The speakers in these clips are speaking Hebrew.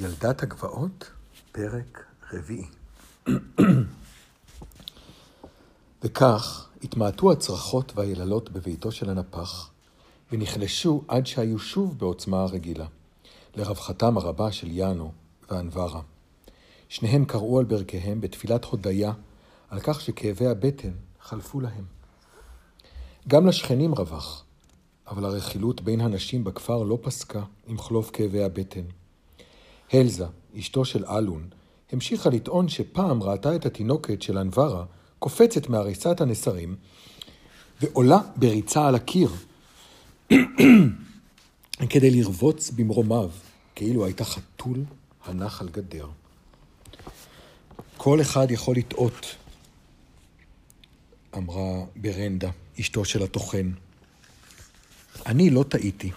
ילדת הגבעות, פרק רביעי. וכך התמעטו הצרחות והיללות בביתו של הנפח, ונחלשו עד שהיו שוב בעוצמה הרגילה, לרווחתם הרבה של יאנו ואנברה. שניהם קראו על ברכיהם בתפילת הודיה על כך שכאבי הבטן חלפו להם. גם לשכנים רווח, אבל הרכילות בין הנשים בכפר לא פסקה עם חלוף כאבי הבטן. הלזה, אשתו של אלון, המשיכה לטעון שפעם ראתה את התינוקת של אנברה קופצת מעריסת הנסרים ועולה בריצה על הקיר כדי לרבוץ במרומיו, כאילו הייתה חתול הנח על גדר. כל אחד יכול לטעות, אמרה ברנדה, אשתו של הטוחן. אני לא טעיתי.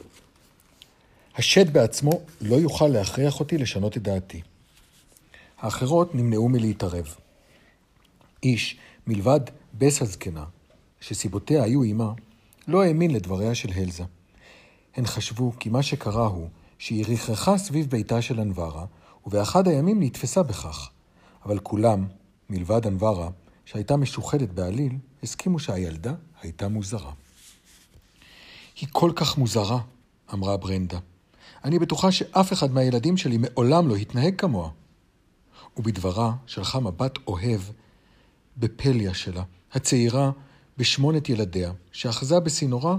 השד בעצמו לא יוכל להכריח אותי לשנות את דעתי. האחרות נמנעו מלהתערב. איש, מלבד בס הזקנה, שסיבותיה היו עימה, לא האמין לדבריה של הלזה. הן חשבו כי מה שקרה הוא שהיא רכרכה סביב ביתה של אנברה, ובאחד הימים נתפסה בכך. אבל כולם, מלבד אנברה, שהייתה משוחדת בעליל, הסכימו שהילדה הייתה מוזרה. היא כל כך מוזרה, אמרה ברנדה. אני בטוחה שאף אחד מהילדים שלי מעולם לא התנהג כמוה. ובדברה שלחה מבט אוהב בפליה שלה, הצעירה בשמונת ילדיה, שאחזה בסינורה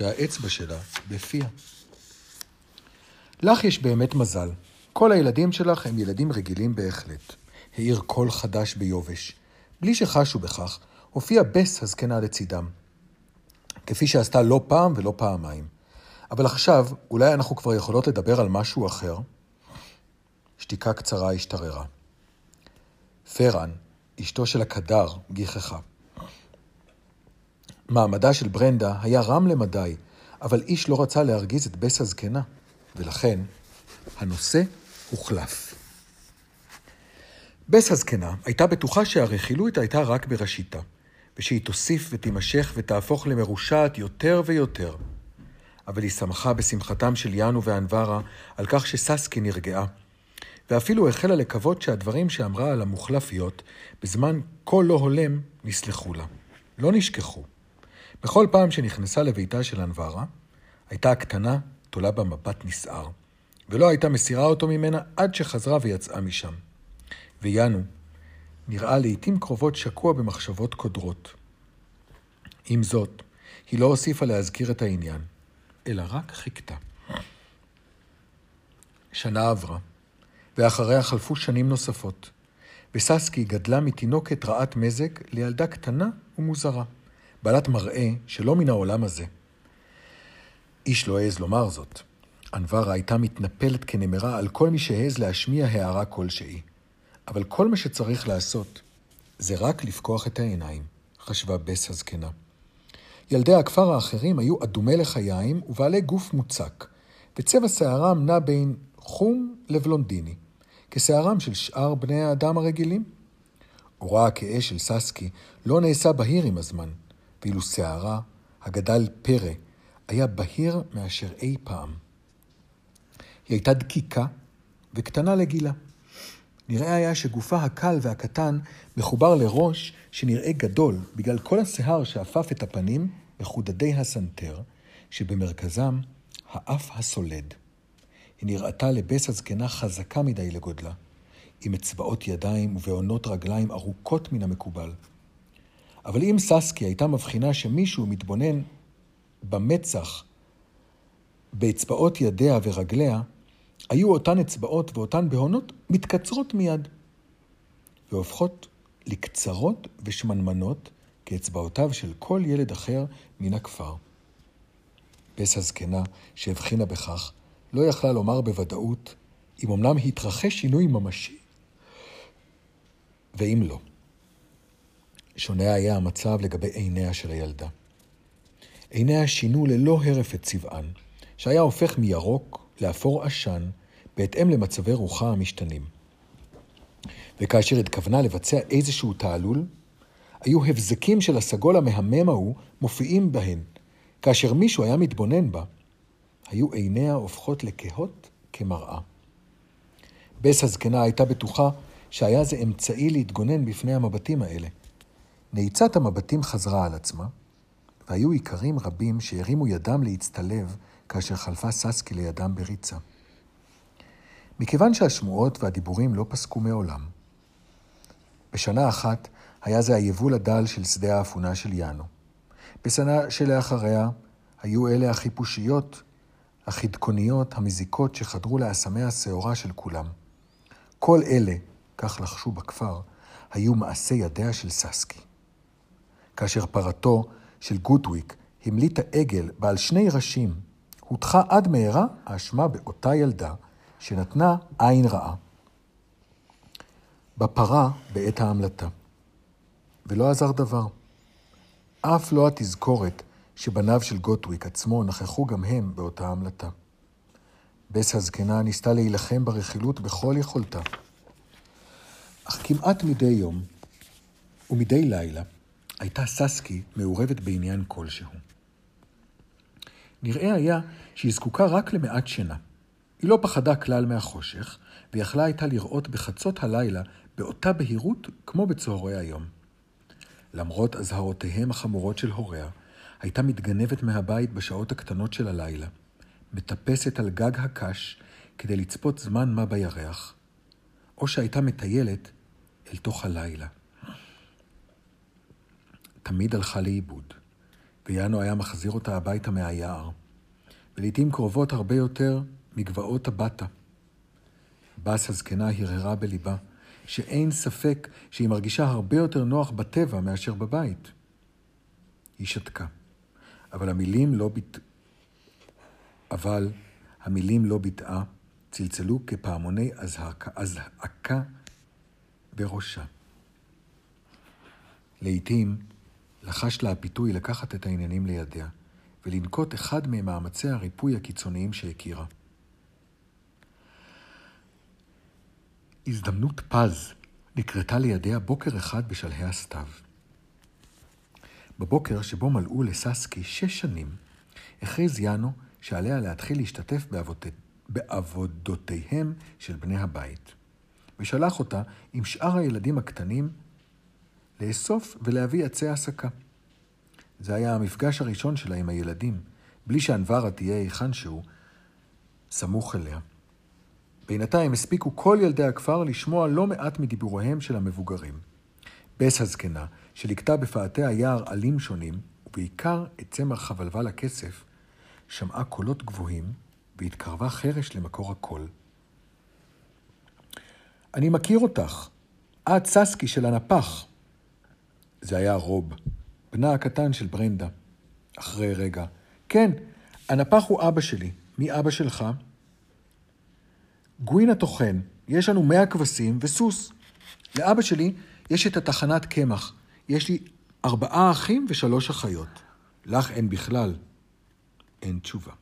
והאצבע שלה בפיה. לך יש באמת מזל. כל הילדים שלך הם ילדים רגילים בהחלט. העיר קול חדש ביובש. בלי שחשו בכך, הופיעה בס הזקנה לצידם. כפי שעשתה לא פעם ולא פעמיים. אבל עכשיו, אולי אנחנו כבר יכולות לדבר על משהו אחר? שתיקה קצרה השתררה. פרן, אשתו של הקדר, גיחכה. מעמדה של ברנדה היה רם למדי, אבל איש לא רצה להרגיז את בס הזקנה, ולכן הנושא הוחלף. בס הזקנה הייתה בטוחה שהרכילות הייתה רק בראשיתה, ושהיא תוסיף ותימשך ותהפוך למרושעת יותר ויותר. אבל היא שמחה בשמחתם של יאנו ואנברה על כך שססקי נרגעה, ואפילו החלה לקוות שהדברים שאמרה על המוחלפיות בזמן כה לא הולם נסלחו לה. לא נשכחו. בכל פעם שנכנסה לביתה של אנברה, הייתה הקטנה תולה בה מבט נסער, ולא הייתה מסירה אותו ממנה עד שחזרה ויצאה משם. ויאנו נראה לעתים קרובות שקוע במחשבות קודרות. עם זאת, היא לא הוסיפה להזכיר את העניין, אלא רק חיכתה. שנה עברה, ואחריה חלפו שנים נוספות, וססקי גדלה מתינוקת רעת מזג לילדה קטנה ומוזרה, בעלת מראה שלא מן העולם הזה. איש לא העז לומר זאת. אנברה הייתה מתנפלת כנמרה על כל מי שהעז להשמיע הערה כלשהי. אבל כל מה שצריך לעשות זה רק לפקוח את העיניים, חשבה בס הזקנה. ילדי הכפר האחרים היו אדומי לחיים ובעלי גוף מוצק, וצבע שערם נע בין חום לבלונדיני, כשערם של שאר בני האדם הרגילים. אורה הכהה של ססקי לא נעשה בהיר עם הזמן, ואילו שערה, הגדל פרא, היה בהיר מאשר אי פעם. היא הייתה דקיקה וקטנה לגילה. נראה היה שגופה הקל והקטן מחובר לראש שנראה גדול בגלל כל השיער שאפף את הפנים מחודדי הסנטר, שבמרכזם האף הסולד. היא נראתה לבס הזקנה חזקה מדי לגודלה, עם אצבעות ידיים ובעונות רגליים ארוכות מן המקובל. אבל אם ססקי הייתה מבחינה שמישהו מתבונן במצח, באצבעות ידיה ורגליה, היו אותן אצבעות ואותן בהונות מתקצרות מיד, והופכות לקצרות ושמנמנות כאצבעותיו של כל ילד אחר מן הכפר. פס הזקנה, שהבחינה בכך, לא יכלה לומר בוודאות אם אמנם התרחש שינוי ממשי, ואם לא. שונה היה המצב לגבי עיניה של הילדה. עיניה שינו ללא הרף את צבען, שהיה הופך מירוק לאפור עשן, בהתאם למצבי רוחה המשתנים. וכאשר התכוונה לבצע איזשהו תעלול, היו הבזקים של הסגול המהמם ההוא מופיעים בהן. כאשר מישהו היה מתבונן בה, היו עיניה הופכות לכהות כמראה. בס הזקנה הייתה בטוחה שהיה זה אמצעי להתגונן בפני המבטים האלה. נעיצת המבטים חזרה על עצמה, והיו איכרים רבים שהרימו ידם להצטלב כאשר חלפה ססקי לידם בריצה. מכיוון שהשמועות והדיבורים לא פסקו מעולם, בשנה אחת היה זה היבול הדל של שדה האפונה של יאנו. בשנה שלאחריה היו אלה החיפושיות, החדקוניות, המזיקות שחדרו לאסמי השעורה של כולם. כל אלה, כך לחשו בכפר, היו מעשי ידיה של ססקי. כאשר פרתו של גוטוויק המליטה עגל בעל שני ראשים, הודחה עד מהרה האשמה באותה ילדה שנתנה עין רעה. בפרה בעת ההמלטה. ולא עזר דבר. אף לא התזכורת שבניו של גוטוויק עצמו נכחו גם הם באותה המלטה. בס הזקנה ניסתה להילחם ברכילות בכל יכולתה. אך כמעט מדי יום ומדי לילה הייתה ססקי מעורבת בעניין כלשהו. נראה היה שהיא זקוקה רק למעט שינה. היא לא פחדה כלל מהחושך, ויכלה הייתה לראות בחצות הלילה באותה בהירות כמו בצהרי היום. למרות אזהרותיהם החמורות של הוריה, הייתה מתגנבת מהבית בשעות הקטנות של הלילה, מטפסת על גג הקש כדי לצפות זמן מה בירח, או שהייתה מטיילת אל תוך הלילה. תמיד הלכה לאיבוד, ויאנו היה מחזיר אותה הביתה מהיער, ולעיתים קרובות הרבה יותר מגבעות הבטה. בס הזקנה הרהרה בליבה, שאין ספק שהיא מרגישה הרבה יותר נוח בטבע מאשר בבית. היא שתקה, אבל המילים לא ביט... אבל המילים לא ביטאה, צלצלו כפעמוני אזעקה בראשה. לעתים לחש לה הפיתוי לקחת את העניינים לידיה, ולנקוט אחד ממאמצי הריפוי הקיצוניים שהכירה. הזדמנות פז נקרתה לידיה בוקר אחד בשלהי הסתיו. בבוקר שבו מלאו לססקי שש שנים, הכריז יאנו שעליה להתחיל להשתתף בעבוד... בעבודותיהם של בני הבית, ושלח אותה עם שאר הילדים הקטנים לאסוף ולהביא עצי הסקה. זה היה המפגש הראשון שלה עם הילדים, בלי שאנברה תהיה היכן שהוא, סמוך אליה. בינתיים הספיקו כל ילדי הכפר לשמוע לא מעט מדיבוריהם של המבוגרים. בס הזקנה, שליקטה בפאתי היער עלים שונים, ובעיקר את צמח חבלבל הכסף, שמעה קולות גבוהים והתקרבה חרש למקור הקול. אני מכיר אותך. את ססקי של הנפח. זה היה רוב, בנה הקטן של ברנדה. אחרי רגע. כן, הנפח הוא אבא שלי. מי אבא שלך? גווין הטוחן, יש לנו מאה כבשים וסוס. לאבא שלי יש את התחנת קמח. יש לי ארבעה אחים ושלוש אחיות. לך אין בכלל. אין תשובה.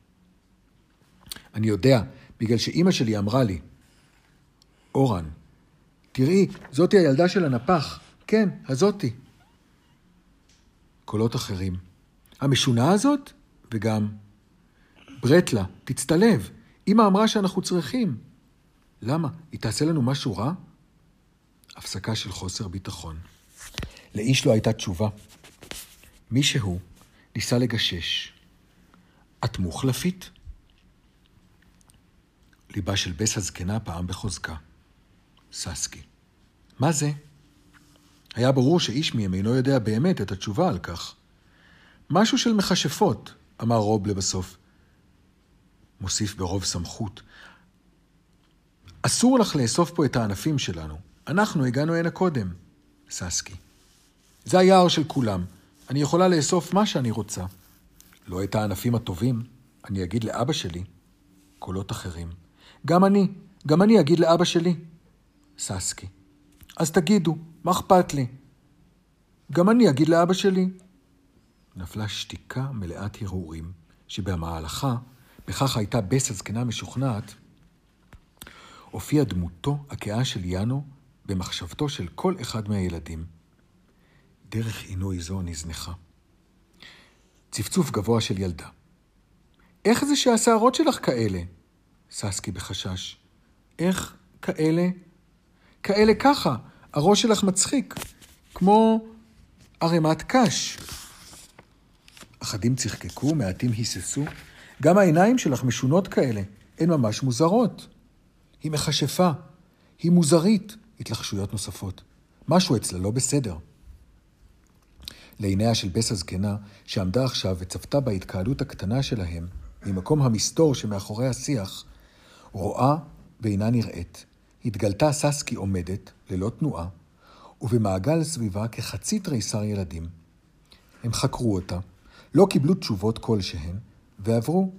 אני יודע, בגלל שאימא שלי אמרה לי, אורן, תראי, זאתי הילדה של הנפח. כן, הזאתי. קולות אחרים. המשונה הזאת? וגם, ברטלה, תצטלב. אמא אמרה שאנחנו צריכים. למה? היא תעשה לנו משהו רע? הפסקה של חוסר ביטחון. לאיש לא הייתה תשובה. מישהו ניסה לגשש. את מוחלפית? ליבה של בס הזקנה פעם בחוזקה. ססקי. מה זה? היה ברור שאיש מהם אינו יודע באמת את התשובה על כך. משהו של מכשפות, אמר רוב לבסוף. מוסיף ברוב סמכות. אסור לך לאסוף פה את הענפים שלנו. אנחנו הגענו הנה קודם. ססקי. זה היער של כולם. אני יכולה לאסוף מה שאני רוצה. לא את הענפים הטובים, אני אגיד לאבא שלי. קולות אחרים. גם אני, גם אני אגיד לאבא שלי. ססקי. אז תגידו, מה אכפת לי? גם אני אגיד לאבא שלי. נפלה שתיקה מלאת הרהורים, שבמהלכה, בכך הייתה בס הזקנה משוכנעת, הופיעה דמותו הכאה של יאנו במחשבתו של כל אחד מהילדים. דרך עינוי זו נזנחה. צפצוף גבוה של ילדה. איך זה שהשערות שלך כאלה? ססקי בחשש. איך כאלה, כאלה ככה, הראש שלך מצחיק, כמו ערימת קש. אחדים צחקקו, מעטים היססו. גם העיניים שלך משונות כאלה, הן ממש מוזרות. היא מכשפה, היא מוזרית, התלחשויות נוספות. משהו אצלה לא בסדר. לעיניה של בס הזקנה, שעמדה עכשיו וצפתה בהתקהלות הקטנה שלהם, ממקום המסתור שמאחורי השיח, רואה ואינה נראית. התגלתה ססקי עומדת, ללא תנועה, ובמעגל סביבה כחצי תריסר ילדים. הם חקרו אותה, לא קיבלו תשובות כלשהן, ועברו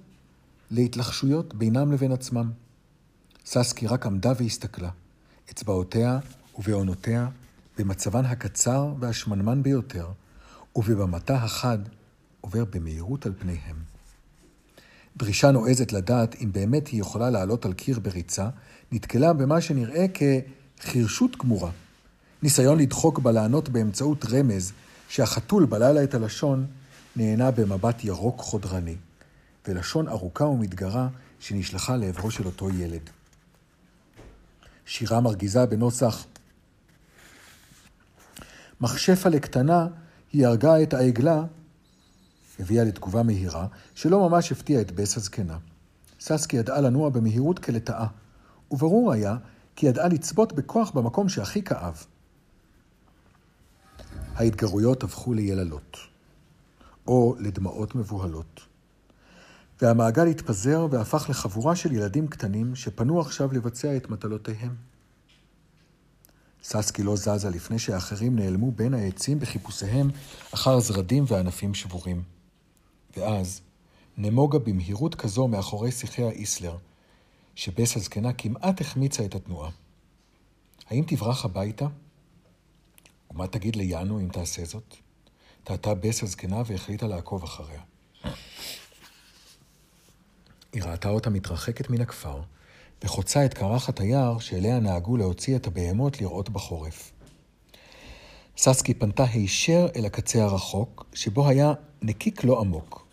להתלחשויות בינם לבין עצמם. ססקי רק עמדה והסתכלה. אצבעותיה ובעונותיה, במצבן הקצר והשמנמן ביותר, ובבמתה החד, עובר במהירות על פניהם. דרישה נועזת לדעת אם באמת היא יכולה לעלות על קיר בריצה, נתקלה במה שנראה כחירשות גמורה. ניסיון לדחוק בה לענות באמצעות רמז שהחתול בלה לה את הלשון, נהנה במבט ירוק חודרני, ולשון ארוכה ומתגרה שנשלחה לעברו של אותו ילד. שירה מרגיזה בנוסח מכשפה לקטנה היא הרגה את העגלה, הביאה לתגובה מהירה, שלא ממש הפתיעה את בס הזקנה. ססקי ידעה לנוע במהירות כלטאה, וברור היה כי ידעה לצבות בכוח במקום שהכי כאב. ההתגרויות הפכו ליללות, או לדמעות מבוהלות. והמעגל התפזר והפך לחבורה של ילדים קטנים שפנו עכשיו לבצע את מטלותיהם. ססקי לא זזה לפני שאחרים נעלמו בין העצים בחיפושיהם אחר זרדים וענפים שבורים. ואז נמוגה במהירות כזו מאחורי שיחי האיסלר, שבס הזקנה כמעט החמיצה את התנועה. האם תברח הביתה? ומה תגיד ליאנו אם תעשה זאת? טעתה בס הזקנה והחליטה לעקוב אחריה. היא ראתה אותה מתרחקת מן הכפר, וחוצה את קרחת היער שאליה נהגו להוציא את הבהמות לראות בחורף. ססקי פנתה הישר אל הקצה הרחוק, שבו היה נקיק לא עמוק,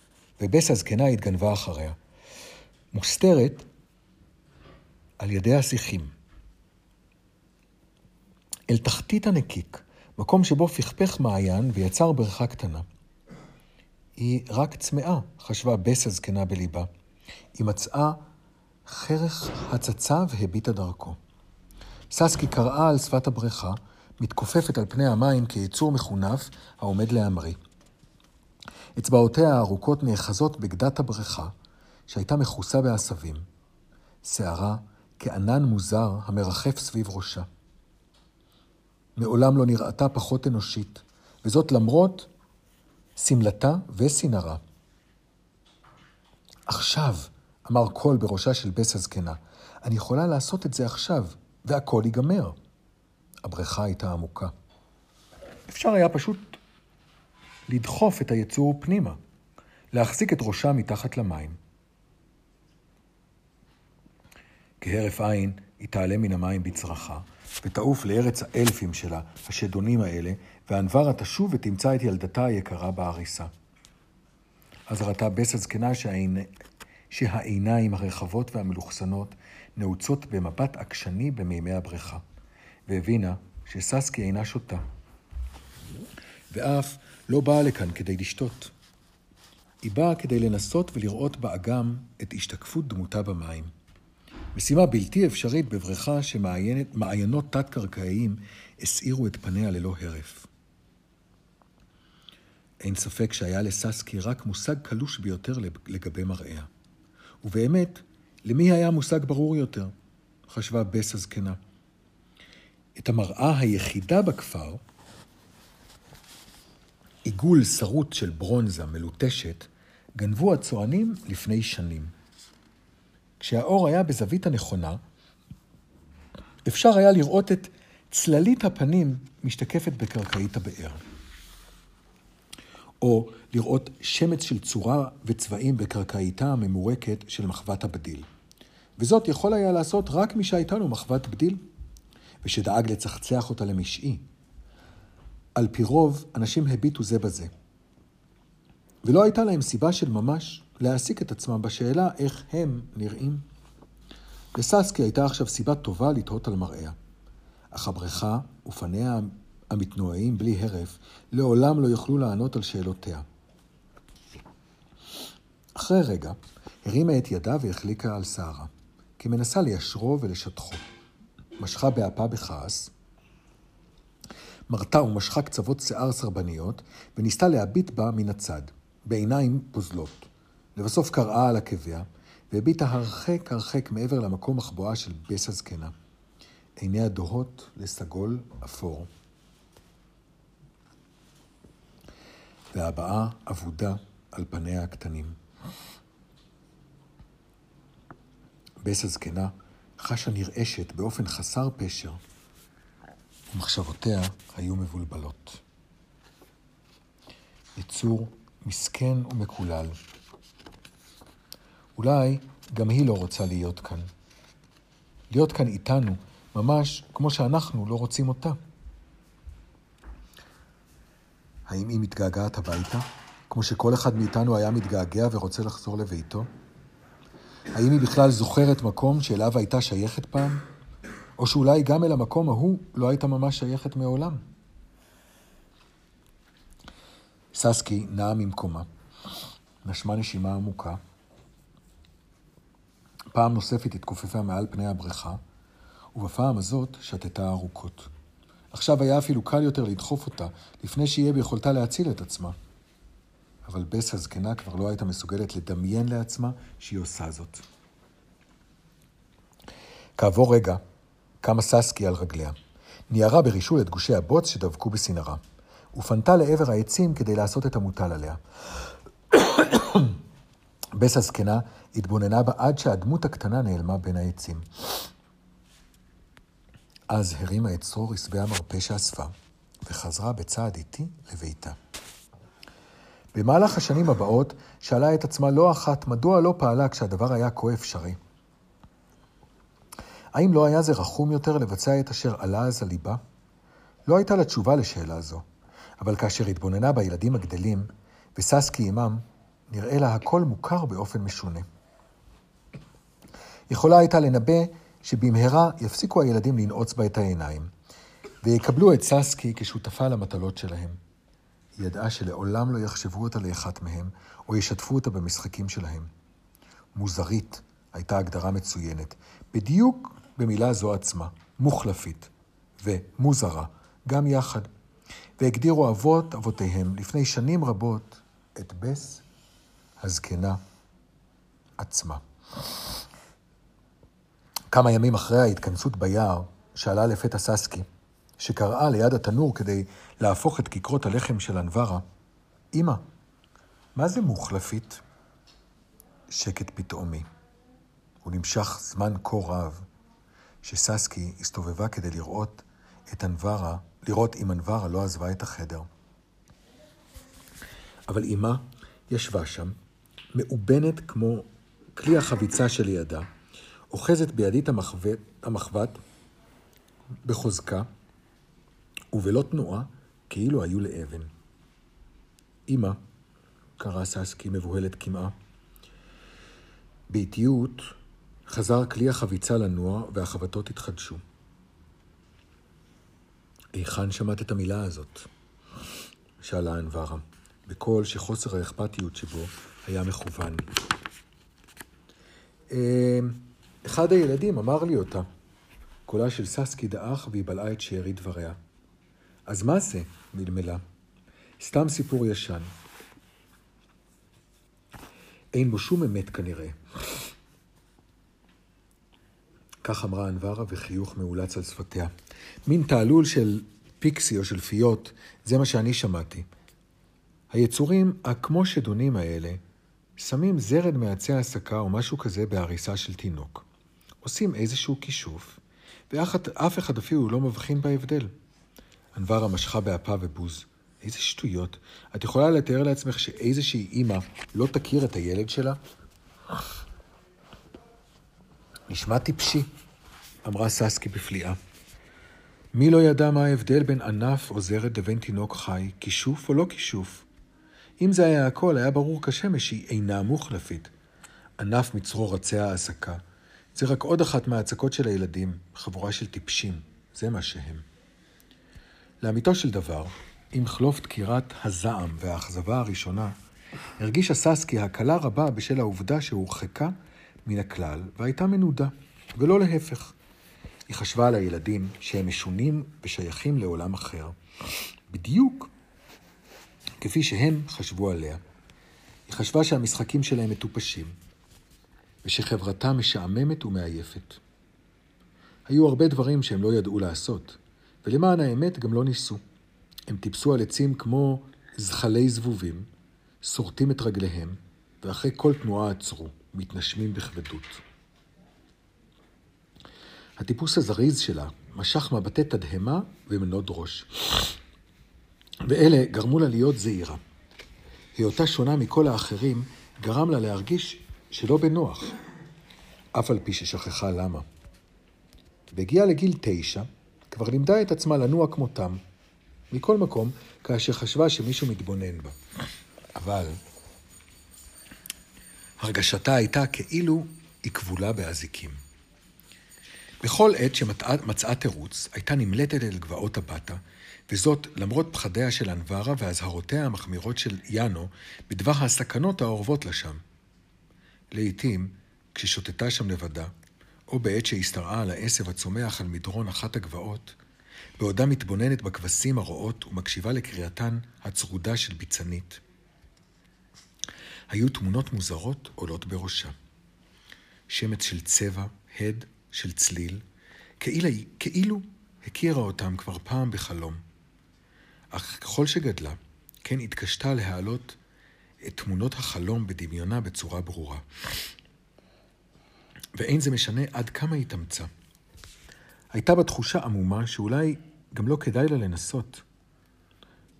ובס הזקנה התגנבה אחריה. מוסתרת על ידי השיחים. אל תחתית הנקיק, מקום שבו פכפך מעיין ויצר בריכה קטנה. היא רק צמאה, חשבה בס הזקנה בליבה. היא מצאה חרך הצצה והביטה דרכו. ססקי קראה על שפת הבריכה, מתכופפת על פני המים כיצור מחונף העומד להמריא. אצבעותיה הארוכות נאחזות בגדת הבריכה, שהייתה מכוסה בעשבים. שערה כענן מוזר המרחף סביב ראשה. מעולם לא נראתה פחות אנושית, וזאת למרות שמלתה וסינרה. עכשיו, אמר קול בראשה של בס הזקנה, אני יכולה לעשות את זה עכשיו, והכל ייגמר. הבריכה הייתה עמוקה. אפשר היה פשוט לדחוף את היצור פנימה, להחזיק את ראשה מתחת למים. כהרף עין היא תעלה מן המים בצרחה, ותעוף לארץ האלפים שלה, השדונים האלה, ואנברה תשוב ותמצא את ילדתה היקרה בעריסה. אז ראתה בס הזקנה שהעין... שהעיניים הרחבות והמלוכסנות נעוצות במבט עקשני במימי הבריכה, והבינה שססקי אינה שותה. ואף לא באה לכאן כדי לשתות. היא באה כדי לנסות ולראות באגם את השתקפות דמותה במים. משימה בלתי אפשרית בבריכה שמעיינות תת-קרקעיים הסעירו את פניה ללא הרף. אין ספק שהיה לססקי רק מושג קלוש ביותר לגבי מראיה. ובאמת, למי היה מושג ברור יותר? חשבה בס הזקנה. את המראה היחידה בכפר, עיגול שרוט של ברונזה מלוטשת, גנבו הצוענים לפני שנים. כשהאור היה בזווית הנכונה, אפשר היה לראות את צללית הפנים משתקפת בקרקעית הבאר. או לראות שמץ של צורה וצבעים בקרקעיתה הממורקת של מחוות הבדיל. וזאת יכול היה לעשות רק מי שהייתה לו מחוות בדיל, ושדאג לצחצח אותה למשעי. על פי רוב, אנשים הביטו זה בזה. ולא הייתה להם סיבה של ממש להעסיק את עצמם בשאלה איך הם נראים. לססקי הייתה עכשיו סיבה טובה לתהות על מראיה. אך הבריכה ופניה המתנועעים בלי הרף לעולם לא יוכלו לענות על שאלותיה. אחרי רגע, הרימה את ידה והחליקה על שערה, כי מנסה ליישרו ולשטחו. משכה באפה בכעס, מרתה ומשכה קצוות שיער סרבניות, וניסתה להביט בה מן הצד, בעיניים פוזלות. לבסוף קראה על עקביה, והביטה הרחק הרחק מעבר למקום מחבואה של בס הזקנה. עיניה דוהות לסגול אפור. והבעה אבודה על פניה הקטנים. בס הזקנה חשה נרעשת באופן חסר פשר, ומחשבותיה היו מבולבלות. יצור מסכן ומקולל. אולי גם היא לא רוצה להיות כאן. להיות כאן איתנו, ממש כמו שאנחנו לא רוצים אותה. האם היא מתגעגעת הביתה, כמו שכל אחד מאיתנו היה מתגעגע ורוצה לחזור לביתו? האם היא בכלל זוכרת מקום שאליו הייתה שייכת פעם? או שאולי גם אל המקום ההוא לא הייתה ממש שייכת מעולם? ססקי נעה ממקומה, נשמה נשימה עמוקה. פעם נוספת התכופפה מעל פני הבריכה, ובפעם הזאת שתתה ארוכות. עכשיו היה אפילו קל יותר לדחוף אותה, לפני שיהיה ביכולתה להציל את עצמה. אבל בס הזקנה כבר לא הייתה מסוגלת לדמיין לעצמה שהיא עושה זאת. כעבור רגע, קמה ססקי על רגליה. ניירה ברישול את גושי הבוץ שדבקו בסנהרה, ופנתה לעבר העצים כדי לעשות את המוטל עליה. בס הזקנה התבוננה בה עד שהדמות הקטנה נעלמה בין העצים. אז הרימה את צרור עשבי המרפא שאספה, וחזרה בצעד איטי לביתה. במהלך השנים הבאות שאלה את עצמה לא אחת מדוע לא פעלה כשהדבר היה כה אפשרי. האם לא היה זה רחום יותר לבצע את אשר עלה אז על ליבה? לא הייתה לה תשובה לשאלה זו, אבל כאשר התבוננה בילדים הגדלים, וססקי עמם, נראה לה הכל מוכר באופן משונה. יכולה הייתה לנבא שבמהרה יפסיקו הילדים לנעוץ בה את העיניים, ויקבלו את ססקי כשותפה למטלות שלהם. היא ידעה שלעולם לא יחשבו אותה לאחת מהם, או ישתפו אותה במשחקים שלהם. מוזרית הייתה הגדרה מצוינת, בדיוק במילה זו עצמה, מוחלפית, ומוזרה, גם יחד. והגדירו אבות אבותיהם לפני שנים רבות את בס הזקנה עצמה. כמה ימים אחרי ההתכנסות ביער, שאלה לפתע ססקי, שקראה ליד התנור כדי להפוך את כיכרות הלחם של אנברה, אמא, מה זה מוחלפית? שקט פתאומי. הוא נמשך זמן כה רב, שססקי הסתובבה כדי לראות את אנברה, לראות אם אנברה לא עזבה את החדר. אבל אמא ישבה שם, מאובנת כמו כלי החביצה שלידה, אוחזת בידית המחבת בחוזקה, ובלא תנועה, כאילו היו לאבן. אמא, קרא ססקי מבוהלת קמעה. באיטיות חזר כלי החביצה לנוע והחבטות התחדשו. היכן שמעת את המילה הזאת? שאלה אנברה, בקול שחוסר האכפתיות שבו היה מכוון. אה, אחד הילדים אמר לי אותה. קולה של ססקי דעך והיא בלעה את שארי דבריה. אז מה זה? מלמלה. סתם סיפור ישן. אין בו שום אמת כנראה. כך אמרה אנברה וחיוך מאולץ על שפתיה. מין תעלול של פיקסי או של פיות, זה מה שאני שמעתי. היצורים הכמו שדונים האלה, שמים זרד מעצי הסקה או משהו כזה בהריסה של תינוק. עושים איזשהו כישוף, ואף אחד אפילו לא מבחין בהבדל. אנברה משכה באפה ובוז. איזה שטויות. את יכולה לתאר לעצמך שאיזושהי אימא לא תכיר את הילד שלה? נשמע טיפשי, אמרה ססקי בפליאה. מי לא ידע מה ההבדל בין ענף או זרד לבין תינוק חי, כישוף או לא כישוף? אם זה היה הכל, היה ברור כשמש שהיא אינה מוחלפית. ענף מצרור עצי ההעסקה, זה רק עוד אחת מההצקות של הילדים, חבורה של טיפשים, זה מה שהם. לאמיתו של דבר, עם חלוף דקירת הזעם והאכזבה הראשונה, הרגישה ססקי הקלה רבה בשל העובדה שהורחקה מן הכלל והייתה מנודה, ולא להפך. היא חשבה על הילדים שהם משונים ושייכים לעולם אחר, בדיוק כפי שהם חשבו עליה. היא חשבה שהמשחקים שלהם מטופשים, ושחברתה משעממת ומעייפת. היו הרבה דברים שהם לא ידעו לעשות, ולמען האמת גם לא ניסו. הם טיפסו על עצים כמו זחלי זבובים, שורטים את רגליהם, ואחרי כל תנועה עצרו, מתנשמים בכבדות. הטיפוס הזריז שלה משך מבטי תדהמה ומנוד ראש. ואלה גרמו לה להיות זהירה. היותה שונה מכל האחרים גרם לה להרגיש שלא בנוח, אף על פי ששכחה למה. והגיעה לגיל תשע, כבר לימדה את עצמה לנוע כמותם, מכל מקום, כאשר חשבה שמישהו מתבונן בה. אבל הרגשתה הייתה כאילו היא כבולה באזיקים. בכל עת שמצאה תירוץ, הייתה נמלטת אל גבעות הבטה, וזאת למרות פחדיה של אנברה ואזהרותיה המחמירות של יאנו בדבר הסכנות האורבות לה שם. לעתים, כששוטטה שם לבדה, או בעת שהשתרעה על העשב הצומח על מדרון אחת הגבעות, בעודה מתבוננת בכבשים הרועות ומקשיבה לקריאתן הצרודה של ביצנית, היו תמונות מוזרות עולות בראשה. שמץ של צבע, הד של צליל, כאילו, כאילו הכירה אותם כבר פעם בחלום. אך ככל שגדלה, כן התקשתה להעלות את תמונות החלום בדמיונה בצורה ברורה. ואין זה משנה עד כמה התאמצה. הייתה בה תחושה עמומה שאולי גם לא כדאי לה לנסות.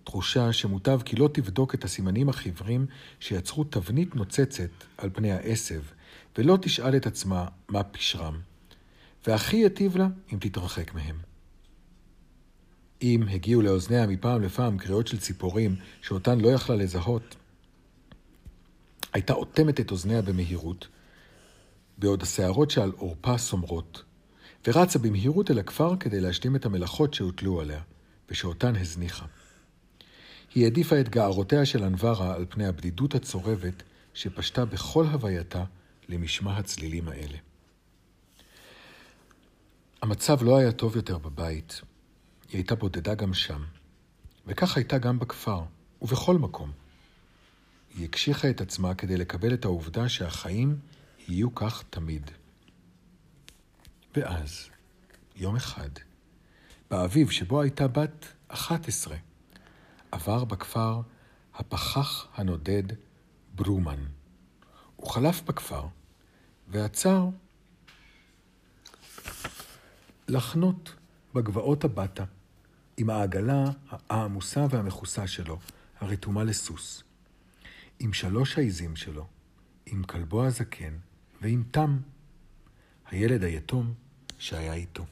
תחושה שמוטב כי לא תבדוק את הסימנים החיוורים שיצרו תבנית נוצצת על פני העשב, ולא תשאל את עצמה מה פשרם. והכי יטיב לה אם תתרחק מהם. אם הגיעו לאוזניה מפעם לפעם קריאות של ציפורים שאותן לא יכלה לזהות, הייתה אוטמת את אוזניה במהירות, בעוד השערות שעל עורפה סומרות, ורצה במהירות אל הכפר כדי להשלים את המלאכות שהוטלו עליה, ושאותן הזניחה. היא העדיפה את גערותיה של אנברה על פני הבדידות הצורבת שפשטה בכל הווייתה למשמע הצלילים האלה. המצב לא היה טוב יותר בבית. היא הייתה בודדה גם שם. וכך הייתה גם בכפר, ובכל מקום. היא הקשיחה את עצמה כדי לקבל את העובדה שהחיים יהיו כך תמיד. ואז, יום אחד, באביב שבו הייתה בת 11, עבר בכפר הפחח הנודד ברומן. הוא חלף בכפר ועצר לחנות בגבעות הבטה עם העגלה העמוסה והמכוסה שלו, הרתומה לסוס, עם שלוש העיזים שלו, עם כלבו הזקן ועם תם, הילד היתום שהיה איתו.